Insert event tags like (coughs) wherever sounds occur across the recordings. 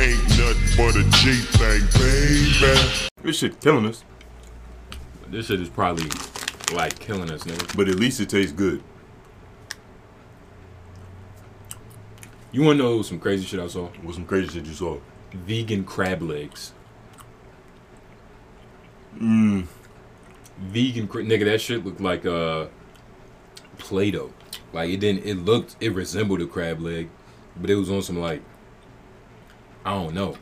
ain't nothing but a G thing, baby. This shit killing us, This shit is probably like killing us, nigga. but at least it tastes good. You wanna know some crazy shit I saw? What's some crazy shit you saw? Vegan crab legs. Mmm. Vegan cra- nigga, that shit looked like uh Play-Doh. Like it didn't. It looked. It resembled a crab leg, but it was on some like. I don't know.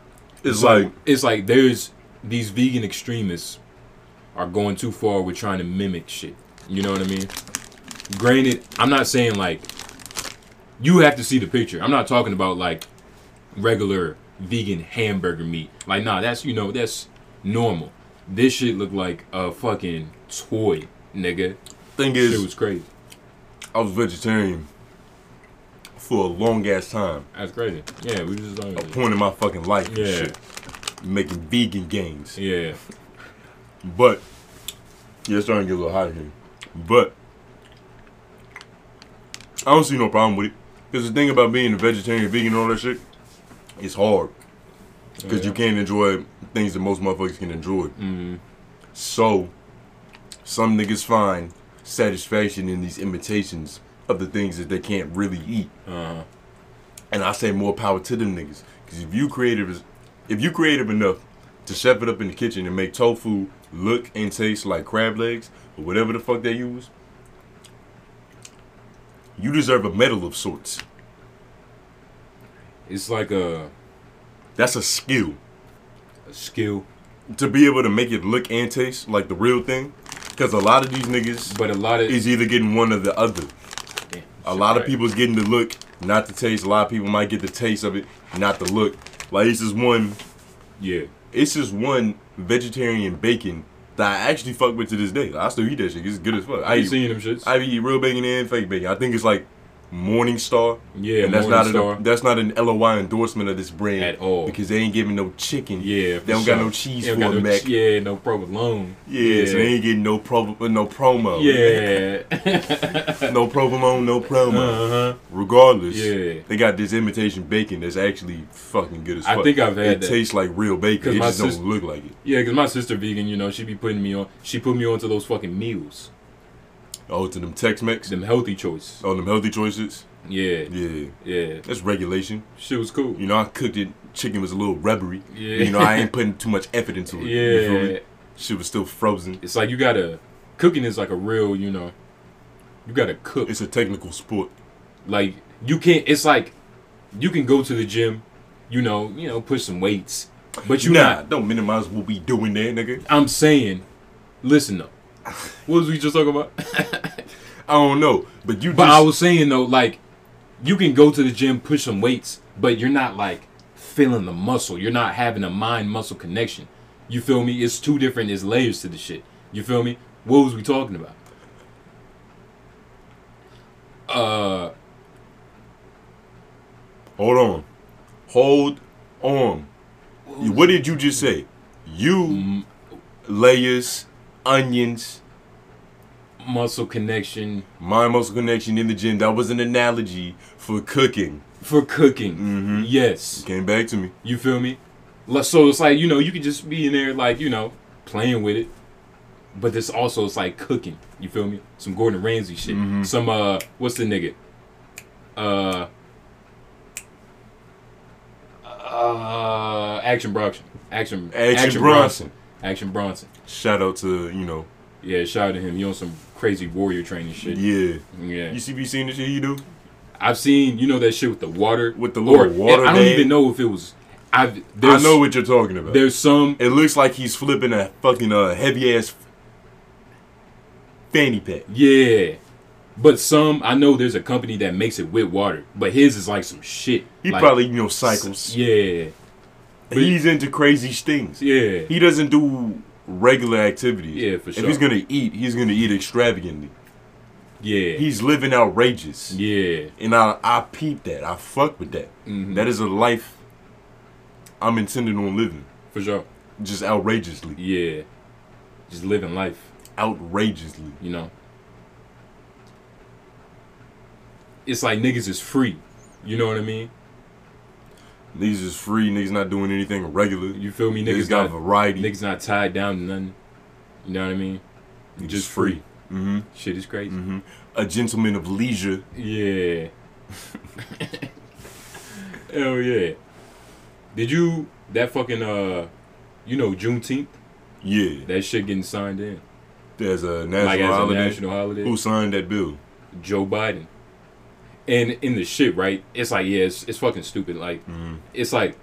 It's like it's like there's these vegan extremists are going too far with trying to mimic shit. You know what I mean? Granted, I'm not saying like you have to see the picture. I'm not talking about like regular vegan hamburger meat. Like nah, that's you know that's normal. This shit looked like a fucking toy, nigga. thing is, it was crazy. I was vegetarian for a long ass time. That's crazy. Yeah, we just talking A point in my fucking life. and Yeah. Shit. Making vegan games. Yeah. But yeah, it's starting to get a little hot here. But I don't see no problem with it. Because the thing about being a vegetarian, vegan, and all that shit, it's hard. Because you can't enjoy things that most motherfuckers can enjoy. Mm-hmm. So, some niggas find satisfaction in these imitations of the things that they can't really eat. Uh-huh. And I say more power to them niggas. Because if you creative, if you creative enough to chef it up in the kitchen and make tofu look and taste like crab legs or whatever the fuck they use, you deserve a medal of sorts. It's like a, That's a skill a skill, to be able to make it look and taste like the real thing. Because a lot of these niggas but a lot of is either getting one or the other. A lot of right. people's getting the look, not the taste. A lot of people might get the taste of it, not the look. Like it's just one Yeah. it's just one vegetarian bacon that I actually fuck with to this day. I still eat that shit. It's good as fuck. I I eat, seen them shits. I eat real bacon and fake bacon. I think it's like Morningstar. yeah, and that's not Morningstar. a, that's not an LOY endorsement of this brand At all. because they ain't giving no chicken. yeah, they don't got no cheese for a no Mac. ch- Yeah, no provolone. Yeah, so they ain't getting no pro no promo. Yeah. (laughs) no provolone, no promo. uh huh. Regardless, Yeah. they got this imitation bacon that's actually fucking good as I think I've had it that. tastes like real bacon. It just sis- don't look like it. Yeah, cause my sister vegan, you know, she be putting me on. She put me onto those fucking meals, Oh, to them Tex-Mex, them healthy choice. oh them healthy choices. Yeah, Yeah, yeah. that's regulation. Shit was cool. You know, I cooked it. Chicken was a little rubbery. Yeah. You know, I ain't (laughs) putting too much effort into it. You feel? Yeah, Shit was still frozen. it's like you gotta. Cooking is like a real, you know. You gotta cook. It's a technical sport. Like you can't. It's like you can go to the gym, you know, you know, push some weights, but you nah, not. don't minimize what we doing there, nigga. I'm saying, listen though. What was we just talking about? (laughs) I don't know, but you But just I was saying though, like, you can go to the gym, push some weights, but you're not like feeling the muscle. You're not having a mind muscle connection. You feel me? It's two different. It's layers to the shit. You feel me? What was we talking about? Uh, hold on, hold on. What did you just say? You m- layers, onions, muscle connection mind muscle connection in the gym. That was an analogy for cooking. for cooking. Mhm. Yes. Came back to me. You feel me? So it's like you know you can just be in there like you know playing with it, but this also it's like cooking. You feel me? Some Gordon Ramsay shit. Mhm. Some uh, what's the nigga? Uh, uh, Action Bronson. Action. Action Bronson. Action Bronson. Shout out to you know, Yeah, shout out to him. You on some crazy warrior training shit. yeah. Yeah. You see, be seeing the shit he do I've seen you know that shit with the water. with the Or- little water. I don't even know if it was. I've. I know what you're talking about. There's some It looks like he's flipping a fucking uh, heavy ass fanny pack. Yeah. But some I know there's a company that makes it with water, but his is like some shit. He Like, probably you know cycles. Yeah. He's into crazy things. Yeah. He doesn't do regular activities. Yeah, for sure. If he's gonna eat, he's gonna eat extravagantly. Yeah. He's living outrageous. yeah. And I I peep that. I fuck with that. Mhm. That is a life I'm intending on living. For sure. Just outrageously. Yeah. Just living life, Outrageously. you know. It's like niggas is free. You know what I mean? Niggas is free. Niggas not doing anything regular. You feel me? Niggas Niggas got not variety. niggas not tied down to nothing. You know what I mean? Niggas Just free. Mm-hmm. Shit is crazy. Mm-hmm. A gentleman of leisure. Yeah. (laughs) Hell yeah. Did you that fucking uh you know Juneteenth? Yeah. That shit getting signed in. There's a national like holiday. a national holiday. Who signed that bill? Joe Biden. And in the shit, right? It's like, yeah, it's, it's fucking stupid. Like, Mm-hmm. it's like,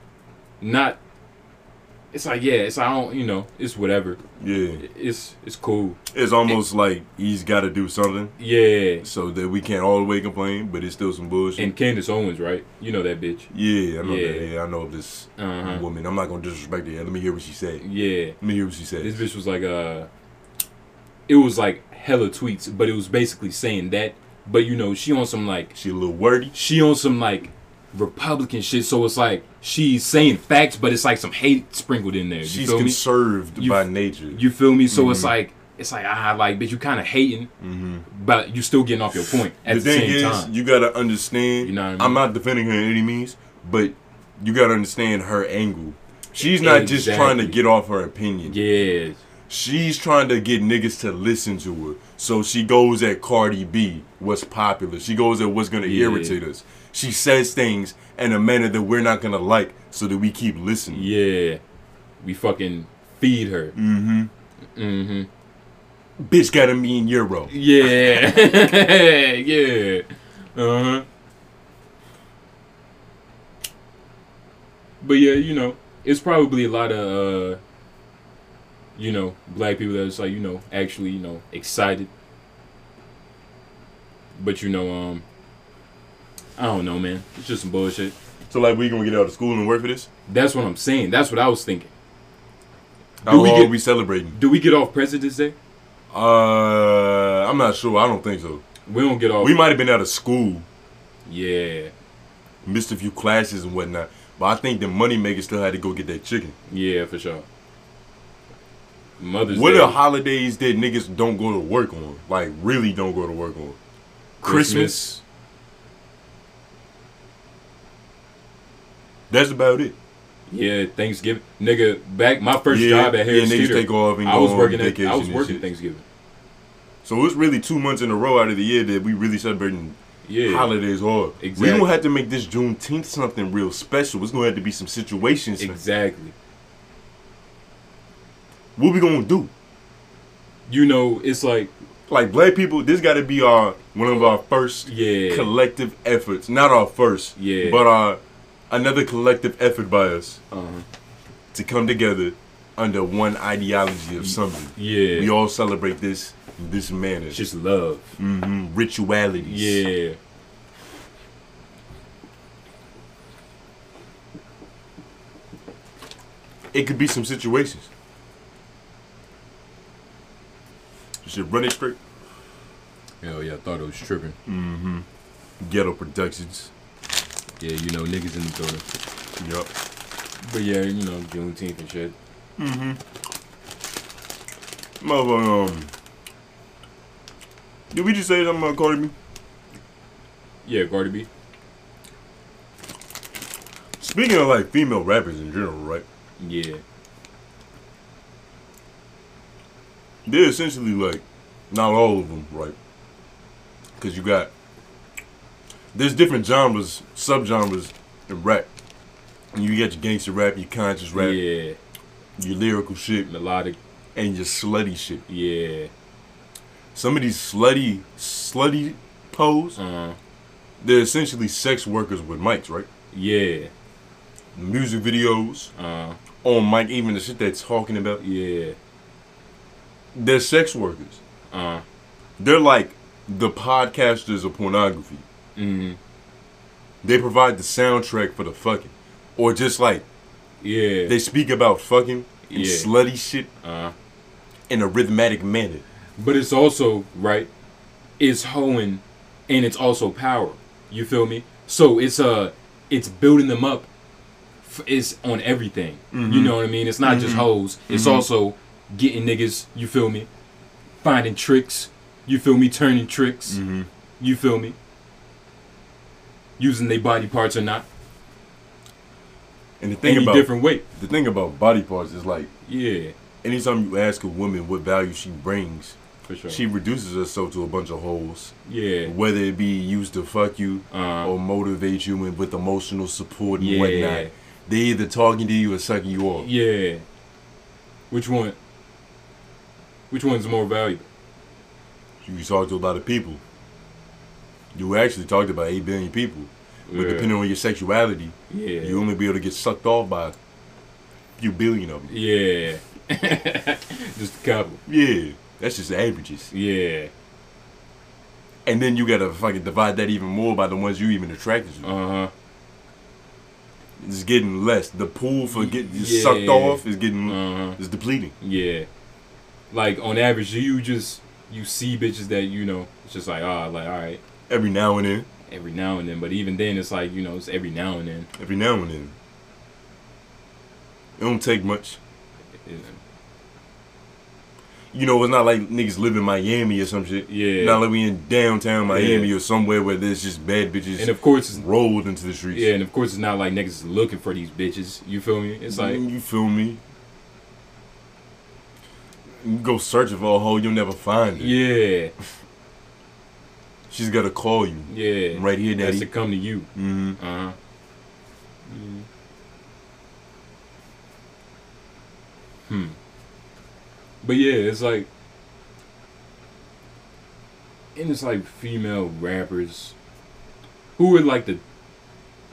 not. It's like, yeah, it's I don't, you know, it's whatever. Yeah. It's it's cool. It's almost like he's got to do something Yeah. so that we can't all the way complain, but it's still some bullshit. And Candace Owens, right? You know that bitch. yeah, I know Yeah. that. Yeah, I know this Uh-huh. woman. I'm not gonna disrespect her. Let me hear what she said. Yeah. Let me hear what she said. This bitch was like, uh, it was like hella tweets, but it was basically saying that. But you know, she on some like, She a little wordy. she on some like Republican shit. So it's like she's saying facts, but it's like some hate sprinkled in there. You She's conserved You- by nature. You feel me? So it's Mhm. like it's like ah, like bitch, you kind of hating, mm-hmm. but you still getting off your point at the the, thing same is, time. you gotta understand. You know what I mean? I'm not defending her in any means, but you gotta understand her angle. She's not just trying to get off her opinion. yeah, She's trying to get niggas to listen to her. So she goes at Cardi B, what's popular. She goes at what's gonna Yeah. irritate us. She says things in a manner that we're not gonna like, so that we keep listening. yeah, we fucking feed her. Mm-hmm. Mm-hmm. Bitch got a mean euro. Yeah, (laughs) (laughs) yeah, uh huh. But yeah, you know, it's probably a lot of uh, you know, black people that's like you know actually you know excited. But you know, um, I don't know, man. It's just some bullshit. So like, we gonna get out of school and work for this? That's what I'm saying. That's what I was thinking. How we long get- are we celebrating? Do we get off President's Day? Uh, I'm not sure. I don't think so. We don't get off. We might have been out of school, yeah, missed a few classes and whatnot. But I think the money makers still had to go get that chicken. yeah, for sure. Mother's What Day, are holidays that niggas don't go to work on? Like really don't go to work on? Christmas. That's about it. Yeah, Thanksgiving, nigga. Back my first Yeah, job at yeah, Harris niggas Theater, take off and I was working. At, vacation I was working. Thanksgiving. So it's really two months in a row out of the year that we really celebrating Yeah, holidays hard. We don't have to make this Juneteenth something real special. It's gonna have to be some situations. exactly. What we gonna do? You know, it's like Like black people, this got to be our one of our first yeah, collective efforts. Not our first, Yeah. but our another collective effort by us uh, to come together under one ideology of something. yeah. We all celebrate this this manner. It's just love. hmm Ritualities. Yeah, It could be some situations. You should run straight. hell yeah. I thought it was tripping. Mm-hmm. Ghetto Productions. Yeah, you know, niggas in the building. Yup. But yeah, you know, Juneteenth and shit. Mm-hmm. Motherfucker, um. Did we just say something about Cardi B? Yeah, Cardi B. Speaking of like female rappers in general, right? Yeah, They're essentially like, not all of them, right? Because you got, there's different genres, subgenres in rap. You got your gangster rap, your conscious rap, yeah, your lyrical shit, melodic. and your slutty shit. Yeah, Some of these slutty, slutty pose, uh, they're essentially sex workers with mics, right? yeah, Music videos, uh, on mic, even the shit they're talking about, yeah, they're sex workers. uh, They're like the podcasters of pornography. mm, They provide the soundtrack for the fucking. Or just like yeah, they speak about fucking and Yeah. slutty shit uh. in a rhythmic manner. But it's also right. It's hoeing, and it's also power. You feel me? So it's uh, it's building them up. F- It's on everything. You know what I mean? It's not just hoes. It's also getting niggas. You feel me? Finding tricks. You feel me? Turning tricks. Mm-hmm. You feel me? Using their body parts or not. And the thing any about different way. the thing about body parts is like Yeah, anytime you ask a woman what value she brings, for sure. she reduces herself to a bunch of holes. yeah, Whether it be used to fuck you uh, or motivate you and with emotional support and Yeah. whatnot. They either talking to you or sucking you off. yeah. Which one? Which one's more valuable? You talk to a lot of people. You actually talked about eight billion people. But Yeah. depending on your sexuality, Yeah. you only be able to get sucked off by a few billion of them. Yeah. (laughs) Just a couple. Yeah, that's just the averages. Yeah. And then you gotta fucking divide that even more by the ones you even attracted to. Uh huh. It's getting less. The pool for getting Yeah. sucked off is getting Uh huh. is depleting. Yeah. Like on average, you just you see bitches that you know. It's just like ah, like all right, Every now and then. every now and then. But even then, it's like you know, it's every now and then. Every now and then. It don't take much. It- You know, it's not like niggas live in Miami or some shit. Yeah. Not like we in downtown Miami Yeah. or somewhere where there's just bad bitches And of course, it's, rolled into the streets. yeah, and of course, it's not like niggas looking for these bitches. You feel me? It's like you feel me? You go searching for a hoe, you'll never find her. yeah, She's gotta call you. yeah. Right here, daddy. Has to come to you. Mm-hmm. Uh huh. Hmm. But yeah, it's like, and it's like female rappers who are like the,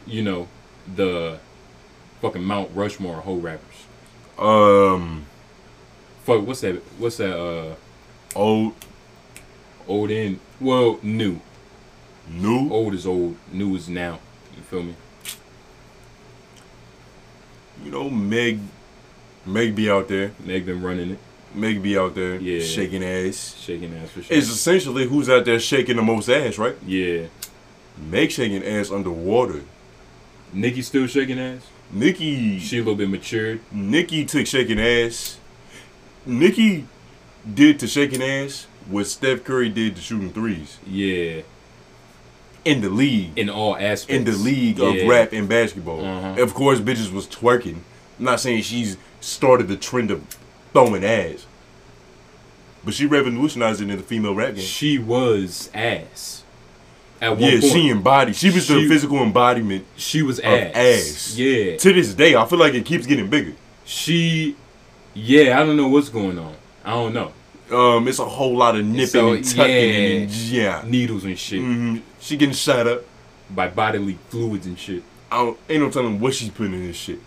you know, the fucking Mount Rushmore hoe rappers. Um, Fuck, what's that? What's that? Uh, old, old and well, new. new. Old is old, new is now. You feel me? You know, Meg, Meg be out there. Meg been running it, Meg be out there Yeah. shaking ass. shaking ass for sure. It's essentially who's out there shaking the most ass, right? yeah. Meg shaking ass underwater. Nikki still shaking ass. Nikki, She a little bit matured. Nikki took shaking ass. Nikki did to shaking ass what Steph Curry did to shooting threes Yeah. in the league. In all aspects. in the league Yeah. of rap and basketball. Uh-huh. Of course, bitches was twerking. I'm not saying she's started the trend of throwing ass, but she revolutionized it in the female rap game. She was ass. At one Yeah, point. she embodied. She was the physical embodiment she was ass. ass. Yeah. To this day, I feel like it keeps getting bigger. She yeah, I don't know what's going on. I don't know. Um, it's a whole lot of nipping So, and tucking yeah. and yeah. Needles and shit. hmm She getting shot up. By bodily fluids and shit. I don't, ain't no telling what she's putting in this shit,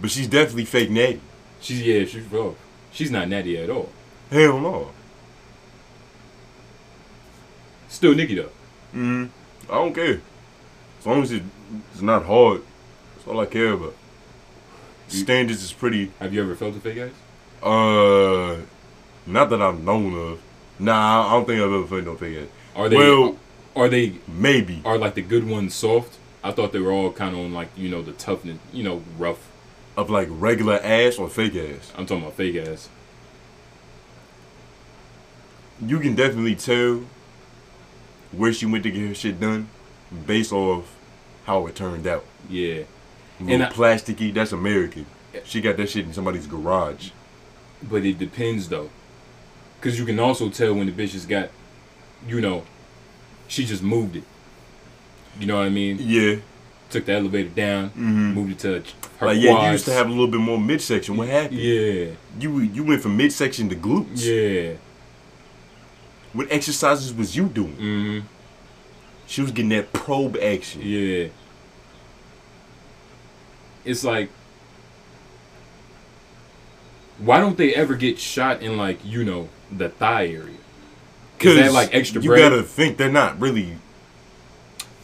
but she's definitely fake natty. She's yeah, she's rough. She's not natty at all. Hell no. Still Nikki though. Mm, I don't care. As long as it, it's not hard. That's all I care about. Standards is pretty. Have you ever felt a fake ass? Uh, not that I'm known of. Nah, I don't think I've ever felt no fake ass. Are they Well- are they Maybe. are like the good ones soft? I thought they were all kind of on like, you know, the toughness, you know, rough. Of like regular ass or fake ass. I'm talking about fake ass. You can definitely tell where she went to get her shit done based off how it turned out. Yeah. A little I- plasticky, that's American. She got that shit in somebody's garage. But it depends though. Cause you can also tell when the bitch has got, you know, she just moved it. You know what I mean? Yeah. Took the elevator down, Mhm. moved it to her Like, yeah, you used to have a little bit more midsection. What happened? Yeah, You you went from midsection to glutes. yeah. What exercises was you doing? hmm She was getting that probe action. Yeah. It's like, why don't they ever get shot in like you know the thigh area? Because that like extra You bread? gotta think they're not really.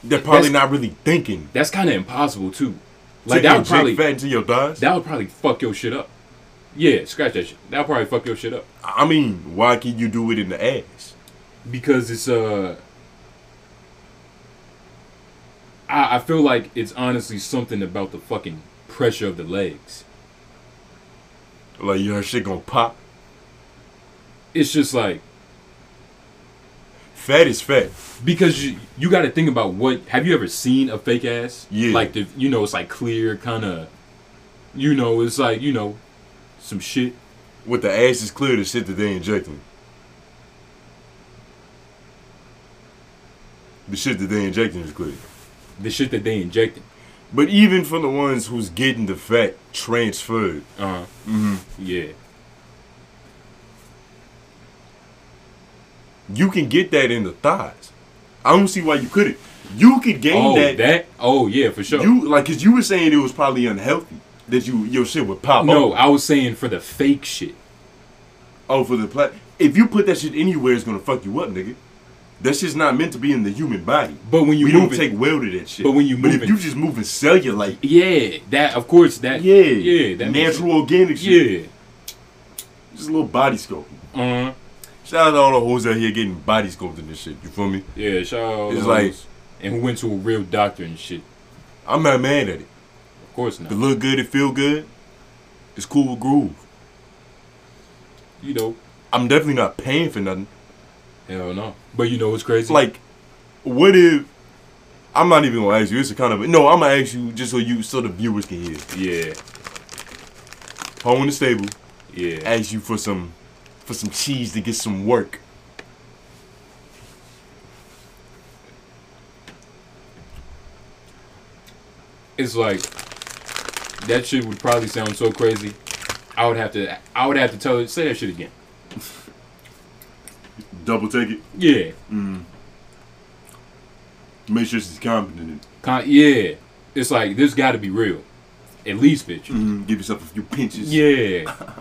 They're probably That's- not really thinking. That's kind of impossible too. Like that would probably fat into your thighs. that would probably fuck your shit up. Yeah, scratch that shit. That would probably fuck your shit up I mean, why can you do it in the ass? because it's uh. I, I feel like it's honestly something about the fucking pressure of the legs. Like your shit gonna pop. It's just like Fat is fat. because you you got to think about what have you ever seen a fake ass? Yeah. Like the you know it's like clear kind of You know, it's like you know, some shit. With the ass is clear, the shit that they injecting. The shit that they injecting is clear. The shit that they injected. But even for the ones who's getting the fat transferred, Uh huh. mm-hmm. Yeah. you can get that in the thighs. I don't see why you couldn't. You could gain Oh, that. that. Oh, yeah, for sure. You like, cause you were saying it was probably unhealthy that you your shit would pop. no, up. I was saying for the fake shit. Oh, for the plat. If you put that shit anywhere, it's gonna fuck you up, nigga. That shit's not meant to be in the human body. But when you we move don't it- take well to that shit. But when you move, but if moving- you just moving cellulite, Yeah, that of course that. yeah, yeah, that natural organic shit, Yeah. just a little body scope. Uh huh. Shout out to all the hoes out here getting body scoped and shit. You feel me? Yeah. Shout out. It's like- and who went to a real doctor and shit. I'm not mad at it. Of course not. It look good, it feel good. It's cool with groove. You know. I'm definitely not paying for nothing. Hell no. But you know what's crazy? Like, what if? I'm not even gonna ask you. It's a kind of no. I'm gonna ask you just so you so the viewers can hear. Yeah. Home in the stable. Yeah. Ask you for some, for some cheese to get some work. It's like that shit would probably sound so crazy. I would have to. I would have to tell. Say that shit again. (laughs) Double take it. Yeah. Mm. Make sure she's confident in. Con- yeah. It's like this got to be real. At least, bitch. Mm, give yourself a few pinches. Yeah. (laughs)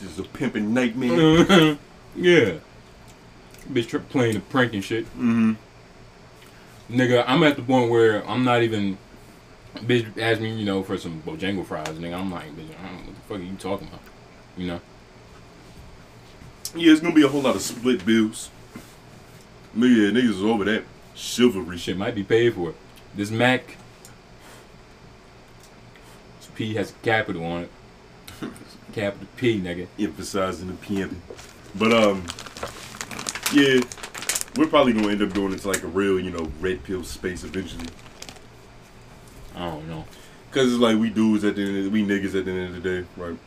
This is a pimping nightmare. yeah. Bitch playing the prank and shit. Mm-hmm. Nigga, I'm at the point where I'm not even. Bitch asked me, you know, for some Bojangle fries, nigga. I'm like, bitch, I don't know what the fuck are you talking about? You know? Yeah, it's gonna be a whole lot of split bills. Nigga, niggas is over that chivalry shit. Might be paid for. it. This Mac. This P has a capital on it. (laughs) capital P, nigga. Emphasizing the pimping. But um, yeah, we're probably gonna end up going into like a real, you know, red pill space eventually. I don't know. Cause it's like we dudes at the end, of the, we niggas at the end of the day, right?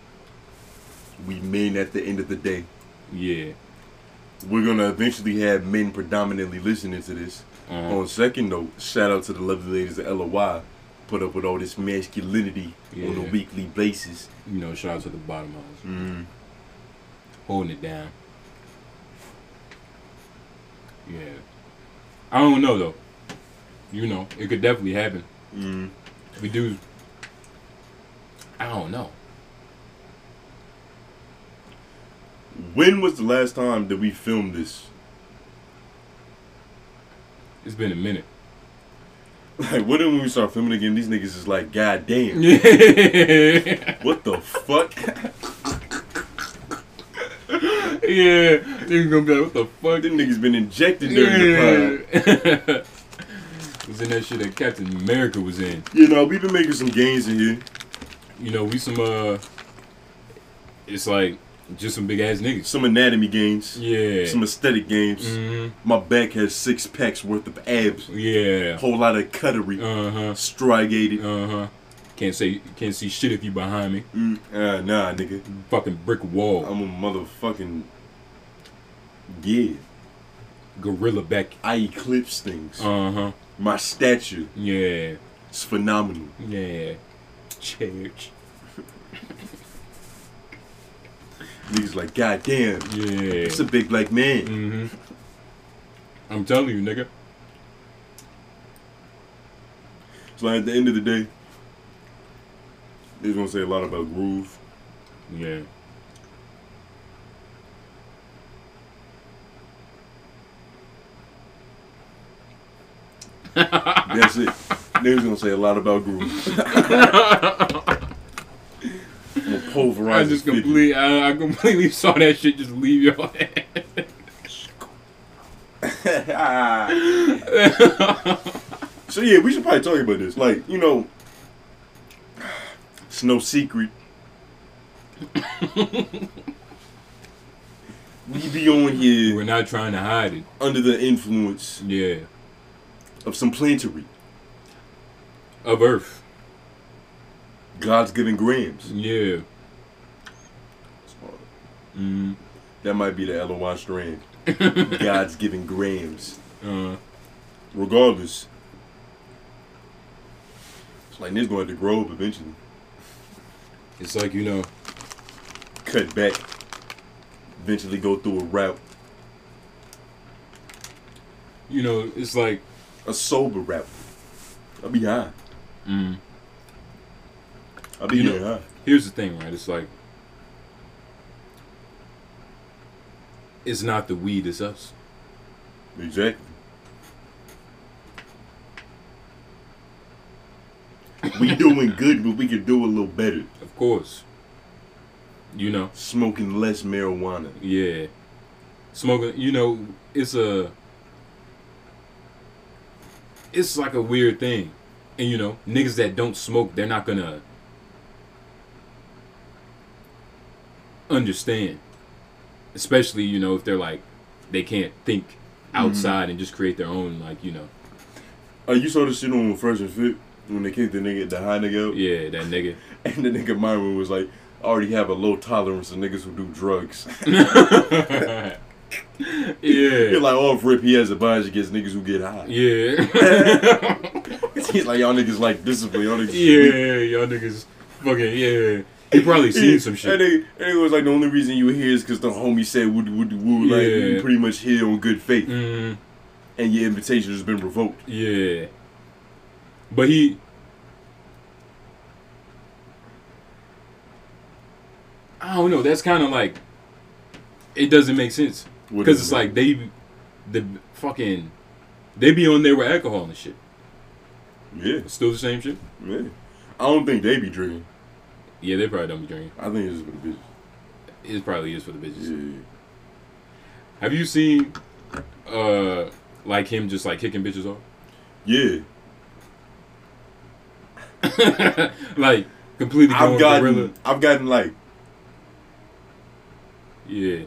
We men at the end of the day. Yeah. We're gonna eventually have men predominantly listening to this. Uh-huh. On second note, shout out to the lovely ladies at LOY. Put up with all this masculinity on a weekly basis. You know, shout out to the bottom house. Mm. Holding it down. Yeah. I don't know though. You know, it could definitely happen. Mm. We do. I don't know. When was the last time that we filmed this? It's been a minute. Like, what if when we start filming again, these niggas is like, God damn, (laughs) what the fuck? Yeah. They're gonna be like, what the fuck? Them niggas been injected during the pod. Was (laughs) in that shit that Captain America was in. You know, we've been making some gains in here. You know, we some uh it's like just some big ass niggas. Some anatomy gains. Yeah. Some aesthetic gains. Mhm. My back has six packs worth of abs. Yeah. Whole lot of cuttery. Uh-huh. Strigated. Uh-huh. Can't say can't see shit if you behind me. Mm, ah, nah, nigga. Fucking brick wall. I'm a motherfucking. Yeah. Gorilla back. I eclipse things. Uh-huh. My stature Yeah. is phenomenal. Yeah. Church. Niggas like, God damn, Yeah. it's a big black man. Mm-hmm. I'm telling you, nigga. So at the end of the day, they're gonna say a lot about groove. Yeah. That's it. Niggas gonna say a lot about groove. (laughs) I just completely, I, I completely (laughs) saw that shit just leave your head. (laughs) so yeah, we should probably talk about this. Like, you know, it's no secret. (laughs) we be on here. We're not trying to hide it. under the influence Yeah. of some plantery. Of Earth. God's giving grams. Yeah. Mm. That might be the LOY strand. (laughs) God's giving grams. Uh, Regardless, it's like this going to grow up eventually. it's like you know. Cut back. Eventually go through a route. You know, it's like. A sober route. I'll be high. Mm. I'll be You know- high. Here's the thing, right? It's like. It's not the weed, it's us. Exactly. we (laughs) doing good, but we could do a little better. Of course. You know. Smoking less marijuana. Yeah. Smoking, you know, it's a it's like a weird thing. And you know, niggas that don't smoke, they're not gonna understand. Especially, you know, if they're like they can't think mm-hmm. outside and just create their own like, you know. Oh, you saw the shit on Fresh and Fit when they kicked the nigga, the high nigga out? Yeah, that nigga. (laughs) And the nigga Myron was like, I already have a low tolerance of niggas who do drugs. (laughs) (laughs) yeah. You're like, oh, off rip, he has a bias against niggas who get high. Yeah. He's like, y'all niggas like discipline. Y'all niggas. yeah, y'all niggas fucking yeah. He probably seen some shit. And they, and it was like the only reason you were here is because the homie said would would woo like Yeah. you pretty much here on good faith, Mm, and your invitation has been revoked. yeah. But he I don't know, that's kinda like it doesn't make sense. Because it's it? like they the fucking they be on there with alcohol and shit. yeah, still the same shit? yeah. I don't think they be drinking. Yeah, they probably don't be drinking. I think it's just for the bitches. It probably is for the bitches. Yeah. Have you seen uh like him just like kicking bitches off? Yeah, (laughs) like completely I've gotten, gorilla. I've gotten like, Yeah.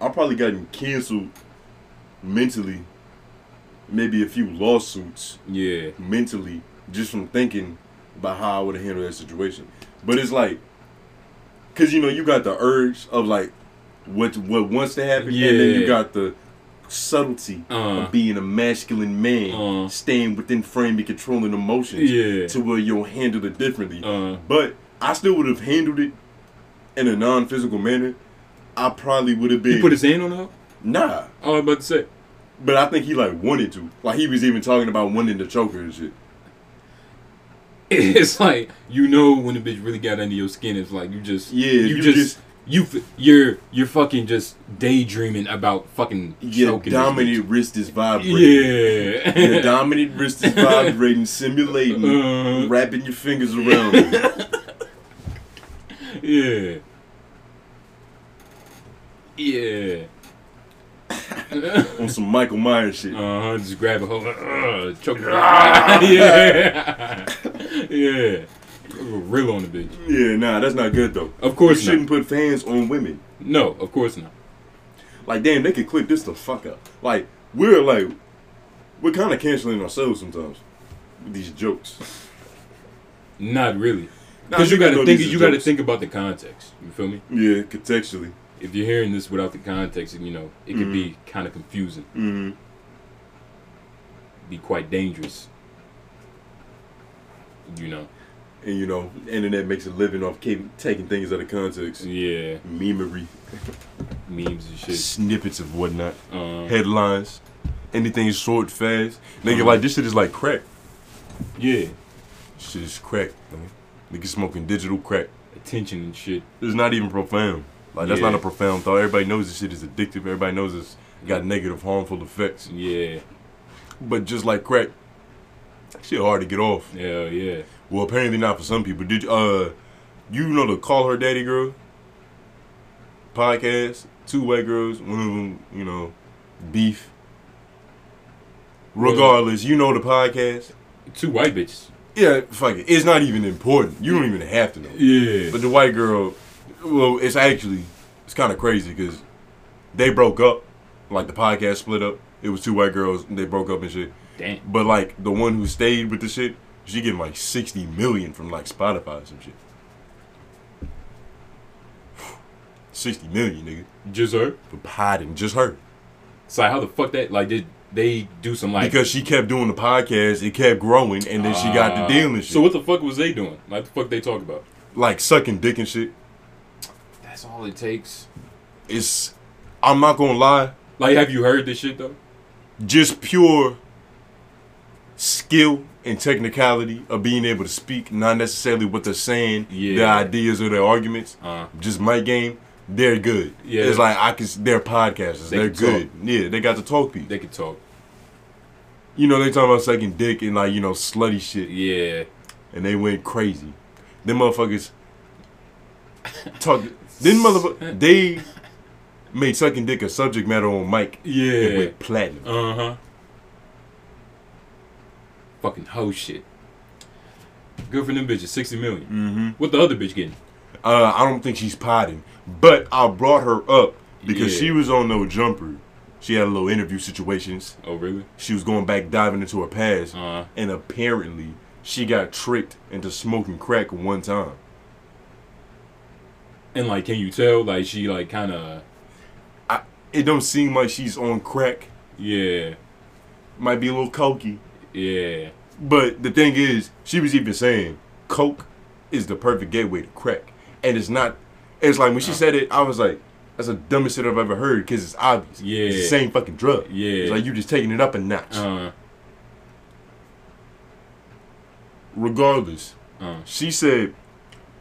I've probably gotten canceled mentally, maybe a few lawsuits Yeah. mentally just from thinking about how I would have handled that situation. But it's like, cause you know you got the urge of like what what wants to happen, and then you got the subtlety Uh. of being a masculine man, Uh. staying within frame and controlling emotions, Yeah. to where you'll handle it differently. Uh, But I still would have handled it in a non-physical manner. I probably would have been he put his hand on her? nah. I was about to say. But I think he like wanted to. Like he was even talking about wanting to choke her and shit. (laughs) It's like you know when the bitch really got under your skin. It's like you just Yeah, you, you just, just- you you're you're fucking just daydreaming about fucking Your choking. dominant wrist is bitch. vibrating. Your Yeah. dominant wrist is vibrating, (laughs) simulating, Uh. wrapping your fingers around it. (laughs) yeah. Yeah. (laughs) on some Michael Myers shit. Uh huh. Just grab a hold. Uh, choke her. (laughs) yeah. (laughs) yeah. Real on the bitch. Yeah, nah, that's not good though. Of course you shouldn't put fans on women. No, of course not. Like, damn, they could clip this the fuck up. Like, we're like, we're kind of canceling ourselves sometimes with these jokes. Not really. Nah, Because you got to think. You got to think about the context. You feel me? Yeah, contextually. If you're hearing this without the context, you know, it could be kind of confusing. hmm Be quite dangerous. You know. And you know, internet makes a living off taking things out of context. Yeah. Memery, Memes and shit. snippets of whatnot, Uh, headlines, anything short, fast. Nigga, Uh-huh. like this shit is like crack. yeah. Shit is crack. Man. Nigga smoking digital crack. Attention and shit. It's not even profound. Like that's Yeah. not a profound thought. Everybody knows this shit is addictive. Everybody knows it's got negative, harmful effects. Yeah. But just like crack, shit hard to get off. Hell yeah. Well, apparently not for some people. Did you, uh, you know the Call Her Daddy Girl podcast? Two white girls, one of them, you know, beef. Regardless, you know the podcast. Two white bitches. Yeah, fuck it. It's not even important. You don't even have to know. Yeah. But the white girl, well, it's actually it's kind of crazy because they broke up. Like the podcast split up. It was two white girls. And they broke up and shit. Damn. But like the one who stayed with the shit, She getting like sixty million from like Spotify or some shit. (sighs) Sixty million, nigga, Just her. for potting, just her. So how the fuck that like did they do some like because she kept doing the podcast, it kept growing, and then she got the Ah. deal and shit. So what the fuck was they doing? Like the fuck they talk about? like sucking dick and shit. That's all it takes. It's, I'm not gonna lie, Like have you heard this shit though? just pure skill and technicality of being able to speak, not necessarily what they're saying, their ideas or their arguments. Uh Just my game. They're good. Yeah. It's like I can. They're podcasters. They They are can good. Yeah, they got the talk piece. they can talk. You know, they talking about sucking dick and like you know slutty shit, Yeah. and they went crazy. Them motherfuckers (laughs) talk. Then motherfucker, they made sucking dick a subject matter on mic. It Yeah. went platinum. Uh huh. Fucking hoe shit. Good for them bitches. Sixty million. Mm-hmm. What the other bitch getting? Uh, I don't think she's potting, but I brought her up because Yeah. she was on No Jumper. She had a little interview situations. Oh really? She was going back diving into her past, Uh and apparently she got tricked into smoking crack one time. And like, can you tell? Like she like kind of It don't seem like she's on crack. yeah Might be a little cokey, yeah but the thing is, she was even saying coke is the perfect gateway to crack, and it's not. It's like when she said it, I was like, "That's the dumbest shit I've ever heard," because it's obvious. Yeah. it's the same fucking drug. Yeah. it's like you just taking it up a notch. uh Regardless, uh she said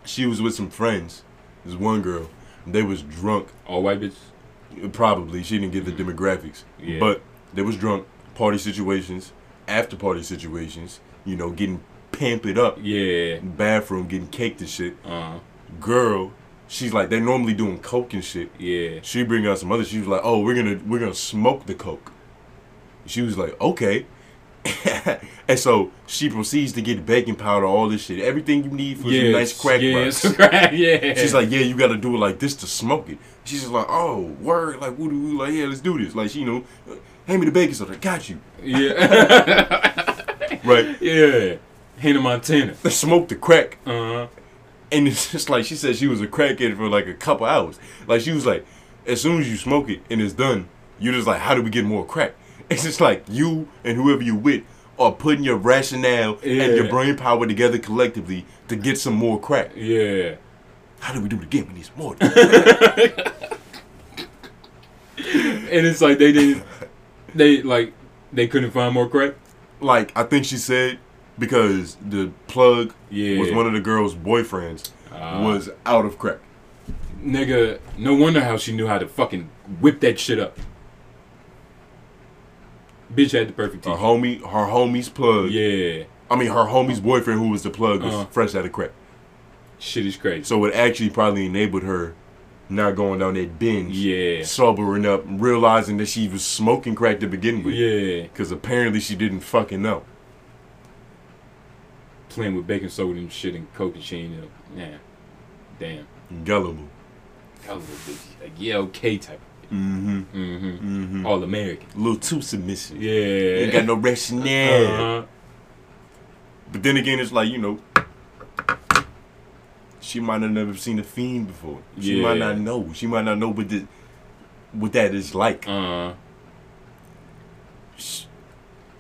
she was with some friends. This one girl, they was drunk. all white bitches. Probably she didn't get the demographics, Yeah. but they was drunk. Party situations, after party situations. You know, getting pampered up. Yeah. Bathroom, getting caked and shit. Uh Girl, she's like they're normally doing coke and shit. yeah. She bring out some other. She was like, "Oh, we're gonna we're gonna smoke the coke." She was like, "Okay," (coughs) and so she proceeds to get baking powder, all this shit, everything you need for Yeah. some nice crack yeah, rocks. (laughs) some crack, yeah. She's like, "Yeah, you got to do it like this to smoke it." She's just like, "Oh, word, like what do we like? Yeah, let's do this." Like, she, you know, hand me the baking soda. Got you, yeah. (laughs) (laughs) right? yeah. Hannah Montana. Smoke the crack, Uh huh. and it's just like she said she was a crackhead for like a couple hours. Like she was like, as soon as you smoke it and it's done, you're just like, how do we get more crack? It's just like you and whoever you with are putting your rationale and your brain power together collectively to get some more crack. Yeah. How do we do it again? We need some more. (laughs) And it's like they didn't. They like they couldn't find more crack. like I think she said because the plug Yeah. was one of the girl's boyfriends Ah. was out of crack. Nigga, no wonder how she knew how to fucking whip that shit up. Bitch had the perfect Her homie, her homie's plug. Yeah. I mean, her homie's boyfriend, who was the plug, was Uh. fresh out of crack. Shit is crazy. So it actually probably enabled her not going down that binge, Yeah. sobering up, realizing that she was smoking crack to begin with. Yeah. Because apparently she didn't fucking know. Playing with baking soda and shit and coke and know. Yeah. Damn. Gullible. Hell of a bitch. Like, yeah, okay type. Mm-hmm. Mm-hmm. Mm-hmm. All American. A little too submissive. Yeah. Ain't got no rationale. Uh-huh. But then again, it's like, you know, she might have never seen a fiend before. She might not know. She might not know what the, what that is like. Uh-huh. She,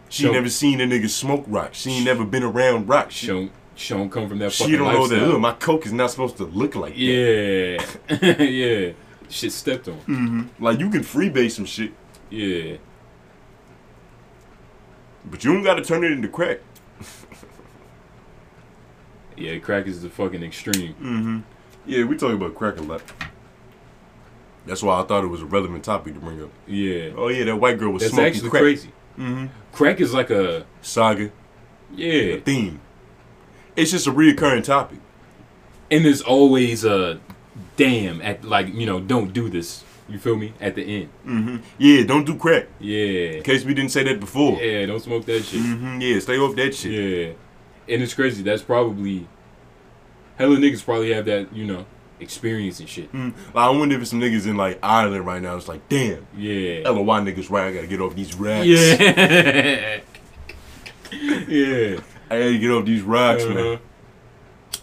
she So- never seen a nigga smoke rock. She ain't never been around rock. She, She don't, she don't come from that part. she don't know that. Ugh, my coke is not supposed to look like that. Yeah. (laughs) yeah. Shit stepped on. hmm Like you can freebase some shit, Yeah. but you don't got to turn it into crack. (laughs) Yeah, crack is the fucking extreme. Mm-hmm. Yeah, we talk about crack a lot. That's why I thought it was a relevant topic to bring up. Yeah. Oh yeah, that white girl was That's smoking actually crack. crazy. Mm-hmm. Crack is like a Saga, yeah, theme. It's just a reoccurring topic. and there's always a damn at like you know don't do this. You feel me? At the end. Mm-hmm. Yeah, don't do crack. Yeah. In case we didn't say that before. Yeah. Don't smoke that shit. Mm-hmm. Yeah, stay off that shit. Yeah. And it's crazy. That's probably hella niggas probably have that you know experience and shit. Mm. Like, I wonder if some niggas in like Ireland right now. It's like, damn, Yeah. LOY niggas right. I gotta get off these racks. Yeah. (laughs) yeah. I gotta get off these rocks, man. Uh-huh.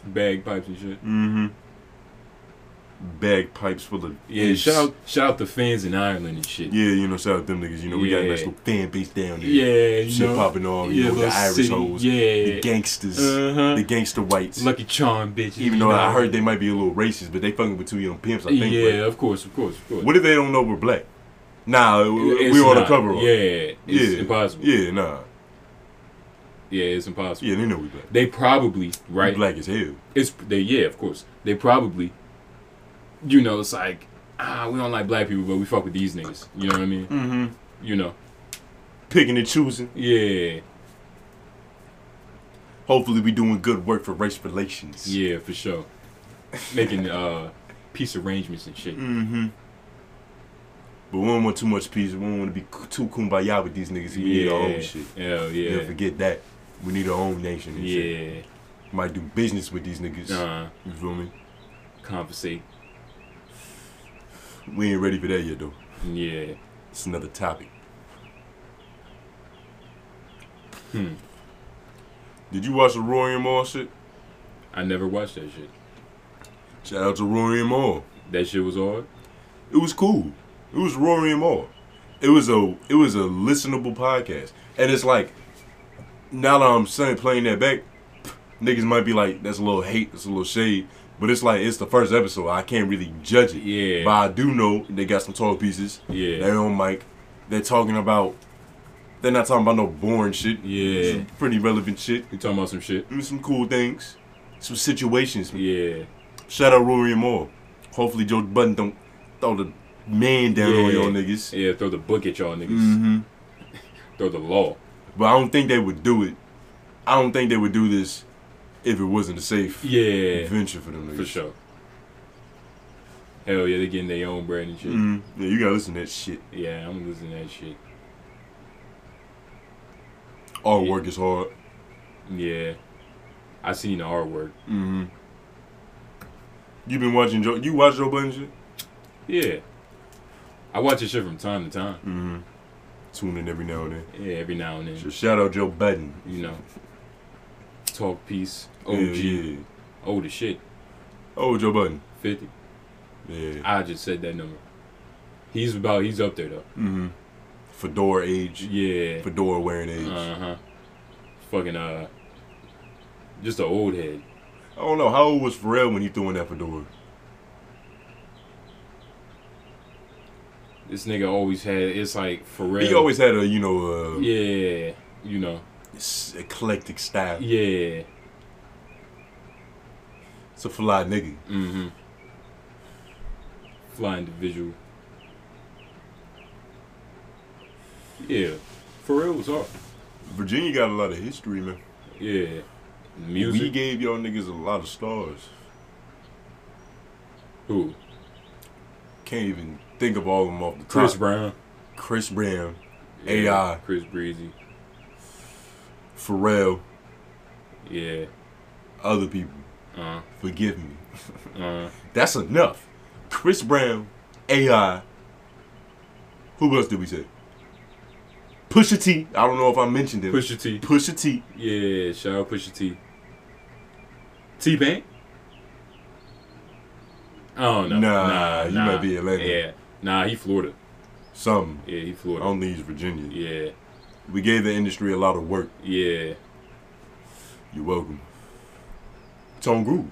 Bagpipes and shit. Mm-hmm. Bagpipes full of Yeah, ish. shout out, shout out the fans in Ireland and shit. Yeah, you know, shout out them niggas. You know, we got a nice little fan base down there. Yeah, you Shit know. popping off. Yeah, know, the Irish city. hoes. Yeah. The gangsters. Uh-huh. The gangster whites. Lucky Charm bitches. Even you though I heard they might be a little racist, but they fucking with two young pimps, I think. Yeah, but of course, of course, of course. What if they don't know we're black? Nah, we It's we on the cover. Yeah, it's yeah. impossible. Yeah, nah. Yeah, it's impossible. Yeah, they know we black. They probably We right. black as hell. It's they yeah, of course. They probably, you know, it's like ah, we don't like black people, but we fuck with these niggas. You know what I mean? Mm-hmm. You know, Picking and choosing. yeah, Hopefully, we doing good work for race relations. yeah, for sure. Making uh peace arrangements and shit. Mm-hmm. But we don't want too much peace. We don't want to be too kumbaya with these niggas. We need our own shit. Hell Yeah. yeah. forget that. We need our own nation and shit. Yeah. Might do business with these niggas. Uh, You feel me? compensate. We ain't ready for that yet, though. Yeah. It's another topic. Hmm. Did you watch the Rory and Mal shit? I never watched that shit. Shout out to Rory and Mal. That shit was hard. It was cool. It was Rory and Mal. It was a it was a listenable podcast, and it's like now that I'm saying playing that back, niggas might be like that's a little hate, that's a little shade, but it's like it's the first episode. I can't really judge it. Yeah. But I do know they got some tall pieces. Yeah. They're on mic. They're talking about. They're not talking about no boring shit. Yeah. Some pretty relevant shit. We talking about some shit. Some cool things. Some situations. Yeah. Shout out Rory and Moore. Hopefully Joe Budden don't throw the man down on Yeah. y'all niggas. Yeah, throw the book at y'all niggas. Mm-hmm. (laughs) Throw the law. But I don't think they would do it. I don't think they would do this if it wasn't a safe Yeah. venture for them niggas. For sure. Hell yeah, they're getting their own bread and shit. Mhm. Yeah, you gotta listen to that shit. Yeah, I'm listening to that shit. All Yeah. work is hard. Yeah. I seen the artwork. Mm-hmm. You been watching Joe? You watch Joe Budden shit? Yeah. I watch this shit from time to time. Mm-hmm. Tune in every now and then. Yeah, every now and then. So shout out Joe Budden. You know. Talk peace. OG. Yeah, yeah. Old as shit. Oh, Joe Budden. 50. Yeah. I just said that number. He's about, he's up there though. Mm-hmm. Fedora age. Yeah. Fedora wearing age. Uh huh. Fucking, uh. Just an old head. I don't know. How old was Pharrell when he threw in that fedora? This nigga always had, it's like Pharrell. He always had a, you know, uh, Yeah. You know. eclectic style. Yeah. It's a fly nigga. Mm hmm. Fly individual. Yeah. for Pharrell was hard. Virginia got a lot of history, man. Yeah. music. We gave y'all niggas a lot of stars. Who? Can't even think of all of them off the Chris top. Brown. Chris Brown, Yeah. AI. Chris Breezy. Pharrell, Yeah. other people. Uh. Forgive me. Uh. (laughs) That's enough. Chris Brown, AI. Who else did we say? Pusha T. I don't know if I mentioned him. Pusha T. Pusha T. Yeah. Shout out Pusha T. T Pain. I don't know. Nah, nah, you nah. might be Atlanta. Yeah. Nah, he Florida. Some. Yeah, he I Florida. don't think he's Virginia. Yeah. We gave the industry a lot of work. Yeah. You're welcome. Tone Groove.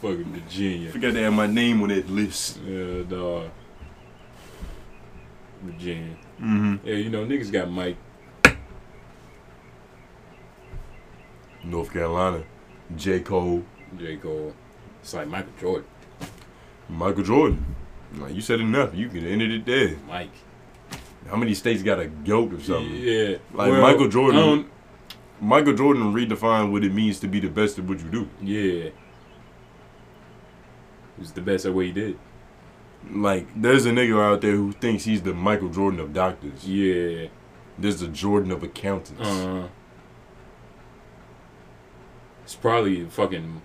Fucking Virginia. Forgot to have my name on that list. Yeah, dog. Virginia. Mm-hmm. Yeah, you know, niggas got Mike. North Carolina. J. Cole. J. Cole. It's like Michael Jordan. Michael Jordan. Like you said enough. You can end it there. Mike. How many states got a goat or something? Yeah. Like Well, Michael Jordan. Michael Jordan redefined what it means to be the best at what you do. Yeah. He's the best at what he did. Like, there's a nigga out there who thinks he's the Michael Jordan of doctors. Yeah. There's the Jordan of accountants. Uh. Huh. It's probably fucking.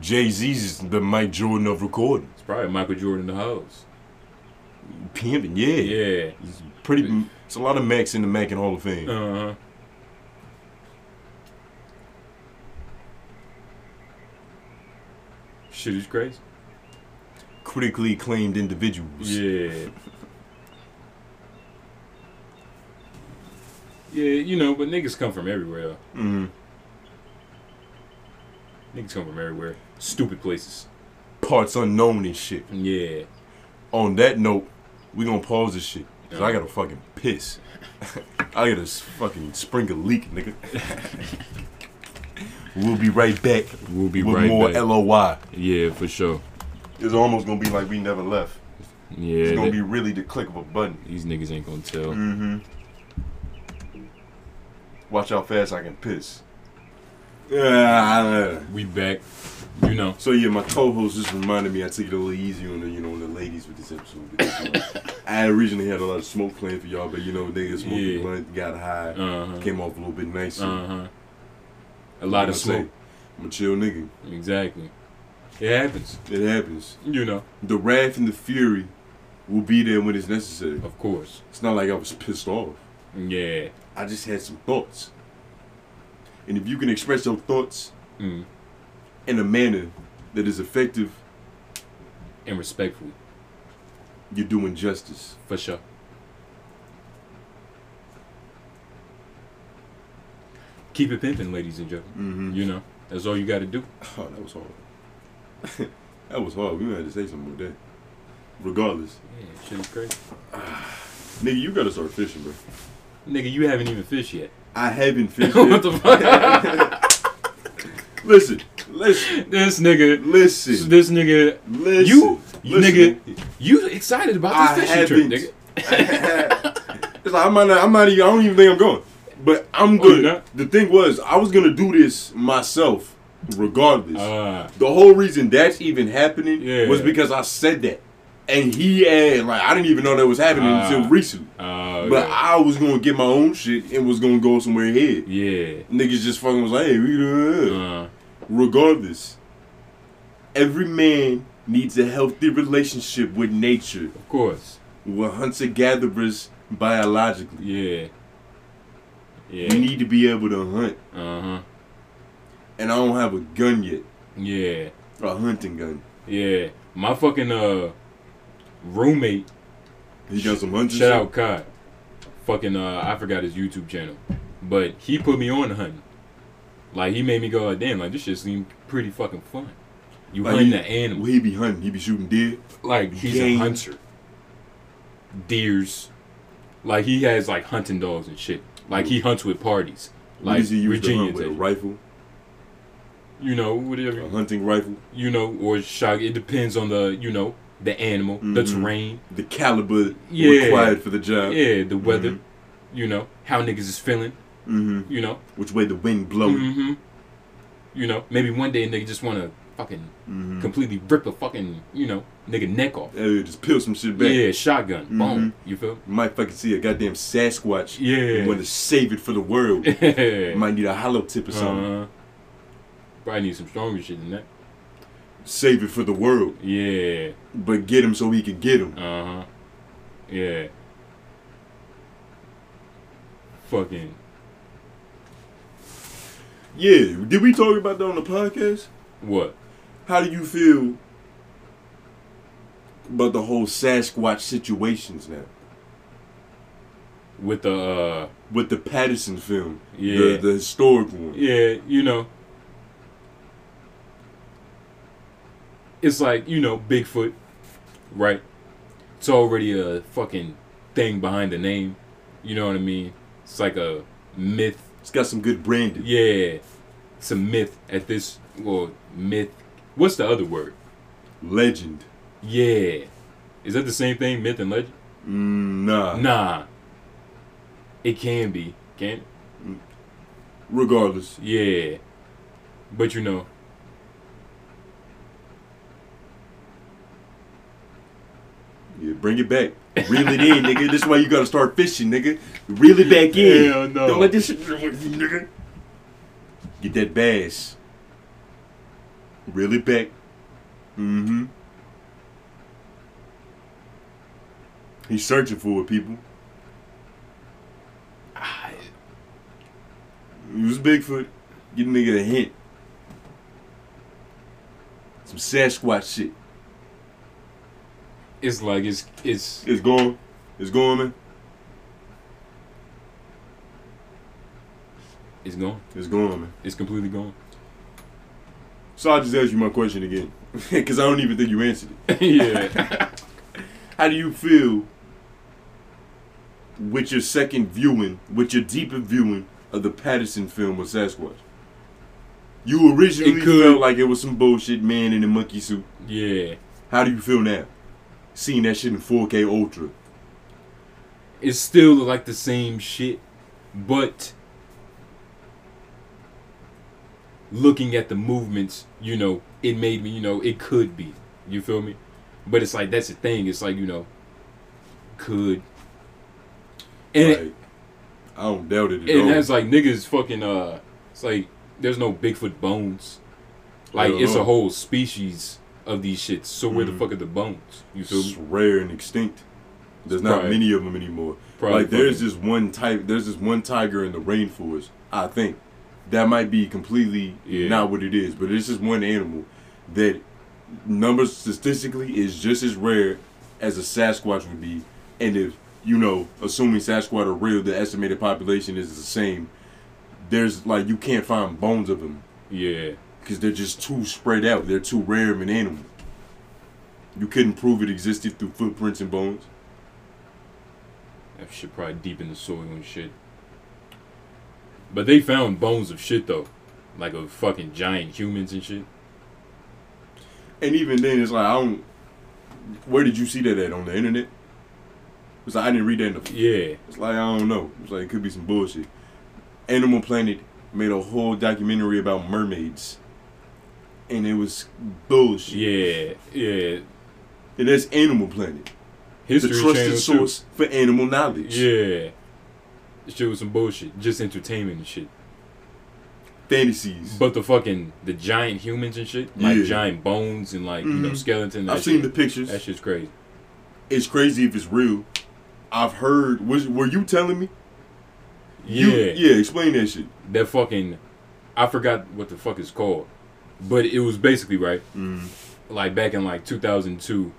Jay Z's the Mike Jordan of recording. It's probably Michael Jordan in the house. Pimping, yeah. Yeah. He's pretty. It's a lot of Macs in the Mac and Hall of Fame. Uh huh. Shit is crazy. Critically acclaimed individuals. Yeah. Yeah, you know, but niggas come from everywhere. Mm. Niggas come from everywhere. Stupid places. Parts unknown and shit. Yeah. On that note, we gonna pause this shit. Cause I gotta fucking piss. (laughs) I gotta fucking sprinkle leak, nigga. (laughs) we'll be right back We'll be right back. with right more back. LOY. yeah, for sure. It's almost gonna be like we never left. Yeah. It's gonna they- be really the click of a button. these niggas ain't gonna tell. Mm-hmm. Watch how fast I can piss. Yeah. We back. You know. So yeah, my co-host just reminded me I took it a little easy on the you know on the ladies with this episode. because, you I originally had a lot of smoke planned for y'all, but you know niggas smoked Yeah. blunt, got high, Uh huh. came off a little bit nicer. Uh huh. A lot of smoke. I'm a chill nigga. Exactly. It happens. It happens. You know. The wrath and the fury will be there when it's necessary. Of course. It's not like I was pissed off. Yeah. I just had some thoughts. And if you can express your thoughts Mm. In a manner that is effective, And respectful, you're doing justice. for sure. Keep it pimping, ladies and gentlemen. Mm-hmm. You know, that's all you got to do. (laughs) Oh, that was hard. (laughs) that was hard. We had to say something with that. Regardless, Yeah, shit is crazy. (sighs) nigga, you gotta start fishing, bro. Nigga, you haven't even fished yet. I haven't (laughs) fished what the fuck? listen, listen, this nigga, listen, this nigga, listen. you, listen. nigga, you excited about I this fishing trip, nigga? it's like I'm not. I'm not. Even, I don't even think I'm going. But I'm Oh, good. not? the thing was, I was gonna do this myself, regardless. Uh, the whole reason that's even happening Yeah. was because I said that, and he had like I didn't even know that was happening Ah. until recently. uh, But I was gonna get my own shit and was gonna go somewhere ahead. yeah. Niggas just fucking was like, hey, we do. Uh, Regardless, every man needs a healthy relationship with nature. of course. We're hunter gatherers biologically. Yeah. We Yeah. need to be able to hunt. Uh huh. And I don't have a gun yet. Yeah. A hunting gun. Yeah. My fucking uh roommate, He got some hunting shout shit? out Kai. Fucking uh I forgot his YouTube channel. But he put me on hunting. Like he made me go like damn, like this shit seemed pretty fucking fun. You Like, hunting he- the animal. Well, he be hunting. He be shooting deer. like he's game. a hunter. Deers. Like he has like hunting dogs and shit. Like he hunts with parties. Like he Virginia with? A rifle? You know, whatever. A hunting rifle? you know, or shot it depends on the, you know, the animal, the Mhm. terrain, The caliber Yeah. required for the job? yeah, the weather, Mhm. you know, how niggas is feeling, Mm-hmm. you know. Which way the wind blowing? hmm You know, maybe one day a nigga just wanna fucking Mm-hmm. completely rip a fucking, you know, nigga neck off. Yeah, just peel some shit back. Yeah, shotgun. Boom. Mhm. You feel? You might fucking see a goddamn Sasquatch. Yeah. You want to save it for the world. (laughs) You might need a hollow tip or something. uh, probably need some stronger shit than that. Save it for the world. Yeah. But get him so he can get him. Uh huh. Yeah. Fucking. Yeah. Did we talk about that on the podcast? What? How do you feel about the whole Sasquatch situations now? With the uh With the Patterson film. Yeah. The, the historic one. Yeah, you know. It's like, you know, Bigfoot, right? It's already a fucking thing behind the name. You know what I mean? It's like a myth. It's got some good branding. Yeah. some myth at this, well, myth. What's the other word? Legend. Yeah. Is that the same thing, myth and legend? Mm, nah. Nah. It can be. Can it? Regardless. Yeah. But you know, Yeah, bring it back. Reel it in, nigga. This is why you gotta start fishing, nigga. Reel it back in. Hell no. Don't let this shit, nigga. Get that bass. Reel it back. Mm-hmm. He's searching for it, people. It was Bigfoot. Give nigga a hint. Some Sasquatch shit. It's like it's it's It's going. It's going, man. it's gone. It's going, man. It's completely gone. So I'll just ask you my question again. (laughs) Because I don't even think you answered it. (laughs) yeah. (laughs) How do you feel with your second viewing, with your deeper viewing of the Patterson film with Sasquatch? You originally felt like it was some bullshit man in a monkey suit. yeah. How do you feel now? Seeing that shit in 4K Ultra. It's still like the same shit, but looking at the movements, you know, it made me, you know, it could be. You feel me? But it's like that's the thing. It's like you know, could. And it- I don't doubt it at and all. that's like niggas fucking uh it's like there's no Bigfoot bones. Like it's no. a whole species of these shits. So where the Mhm. fuck are the bones? You feel It's me? rare and extinct. There's not Probably- many of them anymore. Probably like there's this one type. There's this one tiger in the rainforest. I think that might be completely Yeah. not what it is, but it's just one animal that numbers statistically is just as rare as a Sasquatch would be. And if you know, assuming Sasquatch are real, the estimated population is the same. There's like you can't find bones of them Yeah. Because they're just too spread out. They're too rare of an animal. You couldn't prove it existed through footprints and bones. That shit probably deep in the soil and shit. But they found bones of shit though. Like of fucking giant humans and shit. And even then, it's like I don't. Where did you see that at on the internet? It's like I didn't read that. In the, Yeah. it's like I don't know. It's like it could be some bullshit. Animal Planet made a whole documentary about mermaids, and it was bullshit. Yeah. Yeah. And that's Animal Planet, History the trusted Channel source for animal knowledge. Yeah. Shit was some bullshit. Just entertainment and shit. Fantasies. But the fucking the giant humans and shit, like Yeah. giant bones and like you know Mhm. skeleton. I've that seen the pictures. That shit's crazy. It's crazy if it's real. I've heard. Was were you telling me? Yeah. You, yeah. Explain that shit. That fucking, I forgot what the fuck it's called, but it was basically right. Mm. like back in like 2002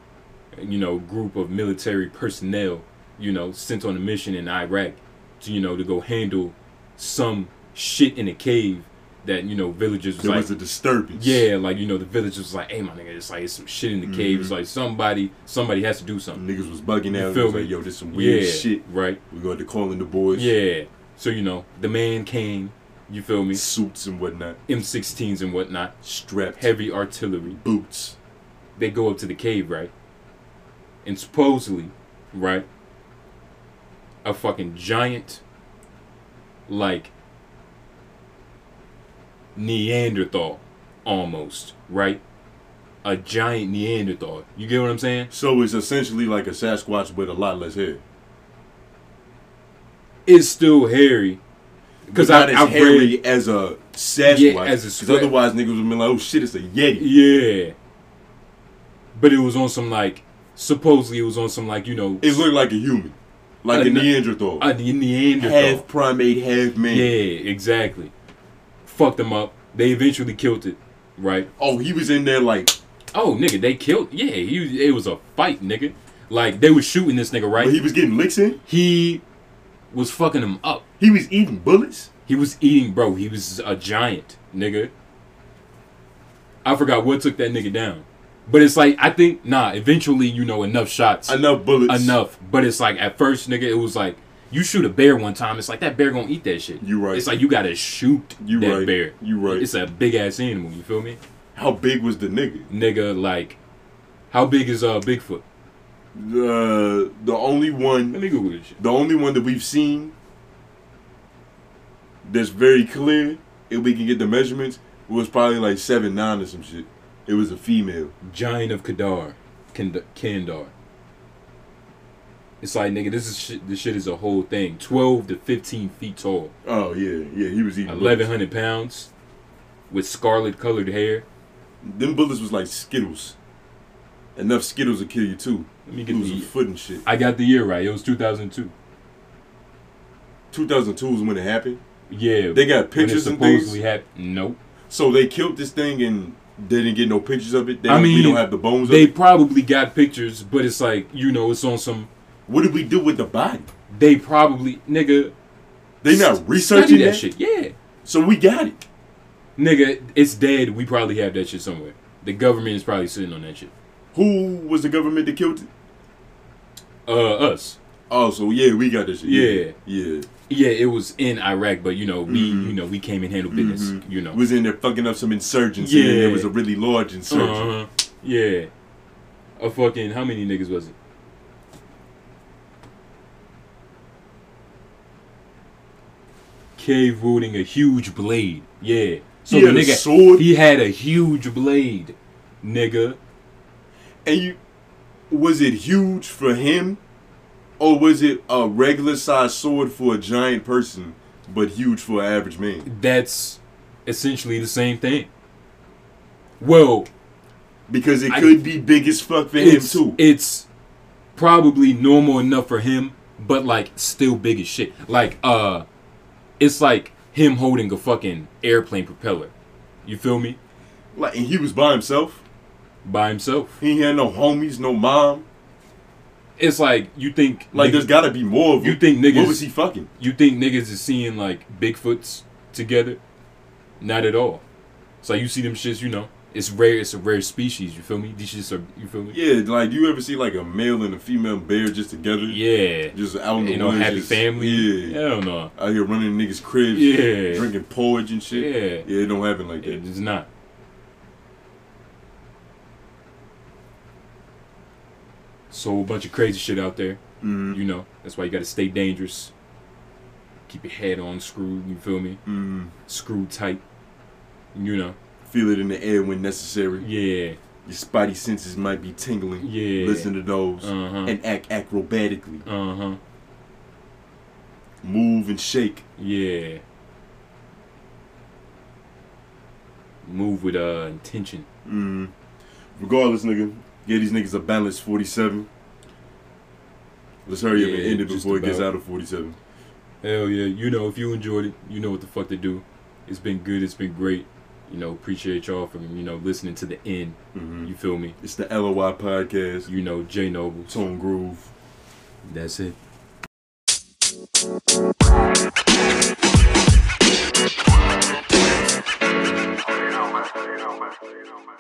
you know group of military personnel you know sent on a mission in iraq to you know to go handle some shit in a cave that you know villagers was There like was a disturbance. yeah like you know the villagers was like hey my nigga it's like it's some shit in the cave it's Mhm. like somebody somebody has to do something Niggas was bugging out. feel me? like, yo, this some weird yeah shit. right We going to call in the boys. yeah so you know the man came you feel me Suits and whatnot. m16s and whatnot Strapped. heavy artillery boots. they go up to the cave, right? And supposedly, right, a fucking giant, like, Neanderthal, almost, right? A giant Neanderthal. You get what I'm saying? So it's essentially like a Sasquatch with a lot less hair. It's still hairy. Because not I, as I hairy read, as a Sasquatch. Yeah, as a Because otherwise niggas would be like, oh shit, it's a Yeti. yeah. But it was on some, like, supposedly it was on some, like, you know, It looked like a human. Like A a, Neanderthal. a Neanderthal. half primate, half man. Yeah, exactly. Fucked them up. They eventually killed it, right? Oh, he was in there like, Oh, nigga, they killed. Yeah, he. It was a fight, nigga. Like they was shooting this nigga, right? but he was getting licks in. he was fucking him up. He was eating bullets. He was eating, bro. He was a giant, nigga. I forgot what took that nigga down, but it's like I think nah. Eventually, you know, enough shots, Enough bullets. enough. But it's like at first, nigga, it was like you shoot a bear one time. It's like that bear gonna eat that shit. You right. It's like you gotta shoot You that right. bear. You right. It's a big ass animal. You feel me? How big was the nigga? nigga like how big is uh Bigfoot? The the only one Let me Google this shit. The only one that we've seen that's very clear, if we can get the measurements, was probably like seven nine or some shit. It was a female. Giant of Kadar, Kandar. It's like nigga, this is shit. This shit is a whole thing. Twelve to fifteen feet tall, Oh yeah, yeah, he was eating. eleven pounds, with scarlet colored hair. Them bullets was like Skittles. Enough Skittles to kill you too. Let me get losing the. foot and shit. I got the year right. It was 2002. 2002 is when it happened. Yeah. They got pictures and things. supposedly had nope. So they killed this thing and they didn't get no pictures of it. They I don't, we don't have the bones They of it. probably got pictures, but it's like you know, it's on some. What did we do with the body? They probably nigga. They not researching that that, shit. Yeah, So we got it. nigga, it's dead. We probably have that shit somewhere. The government is probably sitting on that shit. Who was the government that killed it? Uh, us. Oh, so yeah, we got this shit. Yeah. Yeah. Yeah, it was in Iraq, but you know, we Mhm. you know we came and handled business. Mhm. You know. Was in there fucking up some insurgency and Yeah. there was a really large insurgent. Uh-huh. Yeah. A fucking how many niggas was it? Cave wielding a huge blade. Yeah. So He the nigga sword? he had a huge blade, nigga. And you was it huge for him? Or was it a regular sized sword for a giant person, but huge for an average man? That's essentially the same thing. Well, Because it I- could be big as fuck for him too. it's probably normal enough for him, but like still big as shit. Like uh, it's like him holding a fucking airplane propeller. You feel me? Like and he was by himself. By himself. He ain't had no homies, no mom. It's like you think Like niggas, there's gotta be more of You him. think niggas- What was he fucking? you think niggas is seeing like Bigfoots together? Not at all. So like you see them shits, you know. It's rare. It's a rare species. You feel me? These shits are. You feel me? Yeah, like you ever see like a male and a female bear just together? Yeah. Just out in the You know, woods, happy just- family. Yeah. Hell no. Out here running niggas' cribs. Yeah. Drinking porridge and shit. Yeah. Yeah, it don't happen like that. It is not. So a bunch of crazy shit out there. Mm, You know, that's why you gotta stay dangerous. Keep your head on screw. You feel me? mm. Screw tight. You know. Feel it in the air when necessary. Yeah. Your spidey senses might be tingling. Yeah. Listen to those. Uh-huh. And act acrobatically. Uh huh. Move and shake. Yeah. Move with uh intention. Mm. Regardless, nigga. Get these niggas a balanced 47. Let's hurry up and end it just before it gets out of 47. Hell yeah. You know, if you enjoyed it, you know what the fuck to do. It's been good. It's been great. You know, appreciate y'all for you know listening to the end. hmm You feel me? It's the LOY podcast. You know, J Noble. Tone Groove. That's it. You know, man. You know, man. You know, man.